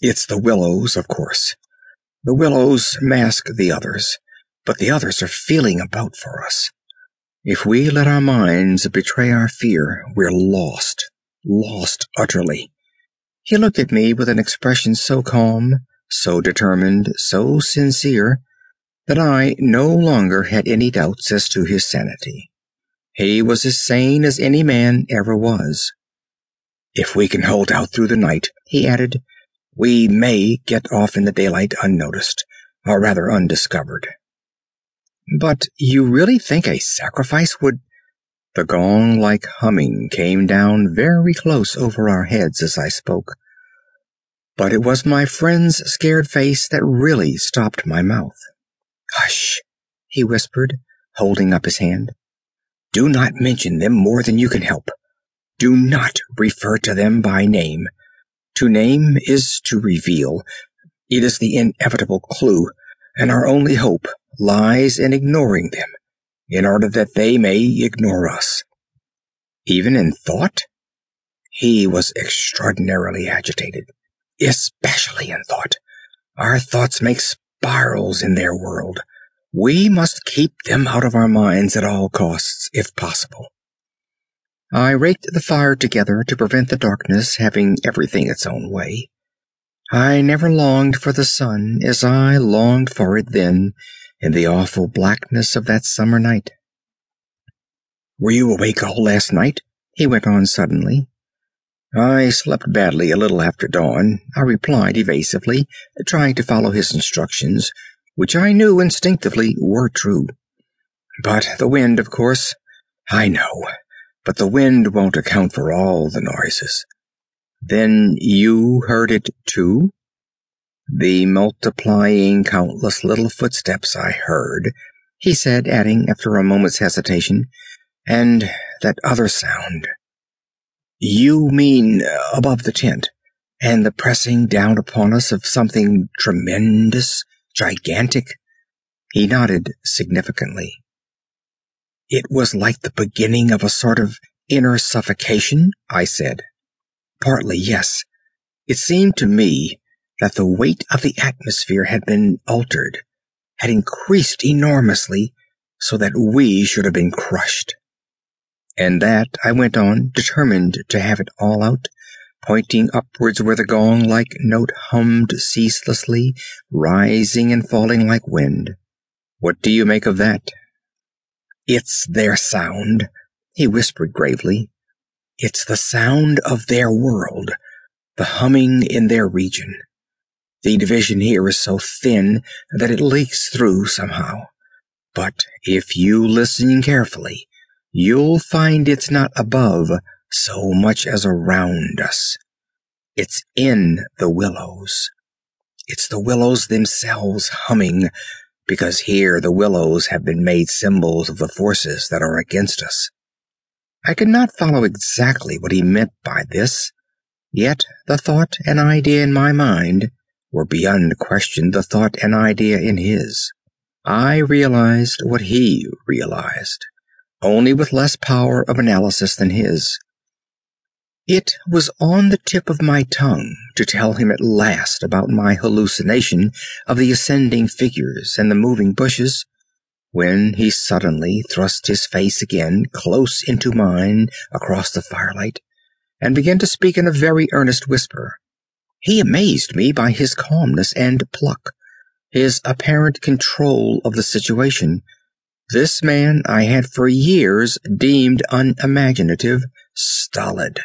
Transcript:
It's the willows, of course. The willows mask the others, but the others are feeling about for us. If we let our minds betray our fear, we're lost. Lost utterly. He looked at me with an expression so calm, so determined, so sincere, that I no longer had any doubts as to his sanity. He was as sane as any man ever was. If we can hold out through the night, he added, we may get off in the daylight unnoticed, or rather undiscovered. But you really think a sacrifice would... The gong-like humming came down very close over our heads as I spoke. But it was my friend's scared face that really stopped my mouth. Hush, he whispered, holding up his hand. Do not mention them more than you can help. Do not refer to them by name. To name is to reveal. It is the inevitable clue, and our only hope lies in ignoring them, in order that they may ignore us. Even in thought? He was extraordinarily agitated, especially in thought. Our thoughts make spirals in their world. We must keep them out of our minds at all costs, if possible. I raked the fire together to prevent the darkness having everything its own way. I never longed for the sun as I longed for it then in the awful blackness of that summer night. Were you awake all last night? he went on suddenly. I slept badly a little after dawn, I replied evasively, trying to follow his instructions, which I knew instinctively were true. But the wind, of course. I know, but the wind won't account for all the noises. Then you heard it too? The multiplying countless little footsteps I heard, he said, adding after a moment's hesitation, and that other sound. You mean above the tent, and the pressing down upon us of something tremendous, gigantic? He nodded significantly. It was like the beginning of a sort of inner suffocation, I said. Partly, yes. It seemed to me that the weight of the atmosphere had been altered, had increased enormously, so that we should have been crushed. And that, I went on, determined to have it all out, pointing upwards where the gong-like note hummed ceaselessly, rising and falling like wind. What do you make of that? It's their sound, he whispered gravely. It's the sound of their world, the humming in their region. The division here is so thin that it leaks through somehow. But if you listen carefully, you'll find it's not above so much as around us. It's in the willows. It's the willows themselves humming, because here the willows have been made symbols of the forces that are against us. I could not follow exactly what he meant by this, yet the thought and idea in my mind were beyond question the thought and idea in his. I realized what he realized, only with less power of analysis than his. It was on the tip of my tongue to tell him at last about my hallucination of the ascending figures and the moving bushes, when he suddenly thrust his face again close into mine across the firelight, and began to speak in a very earnest whisper. He amazed me by his calmness and pluck, his apparent control of the situation. This man I had for years deemed unimaginative, stolid.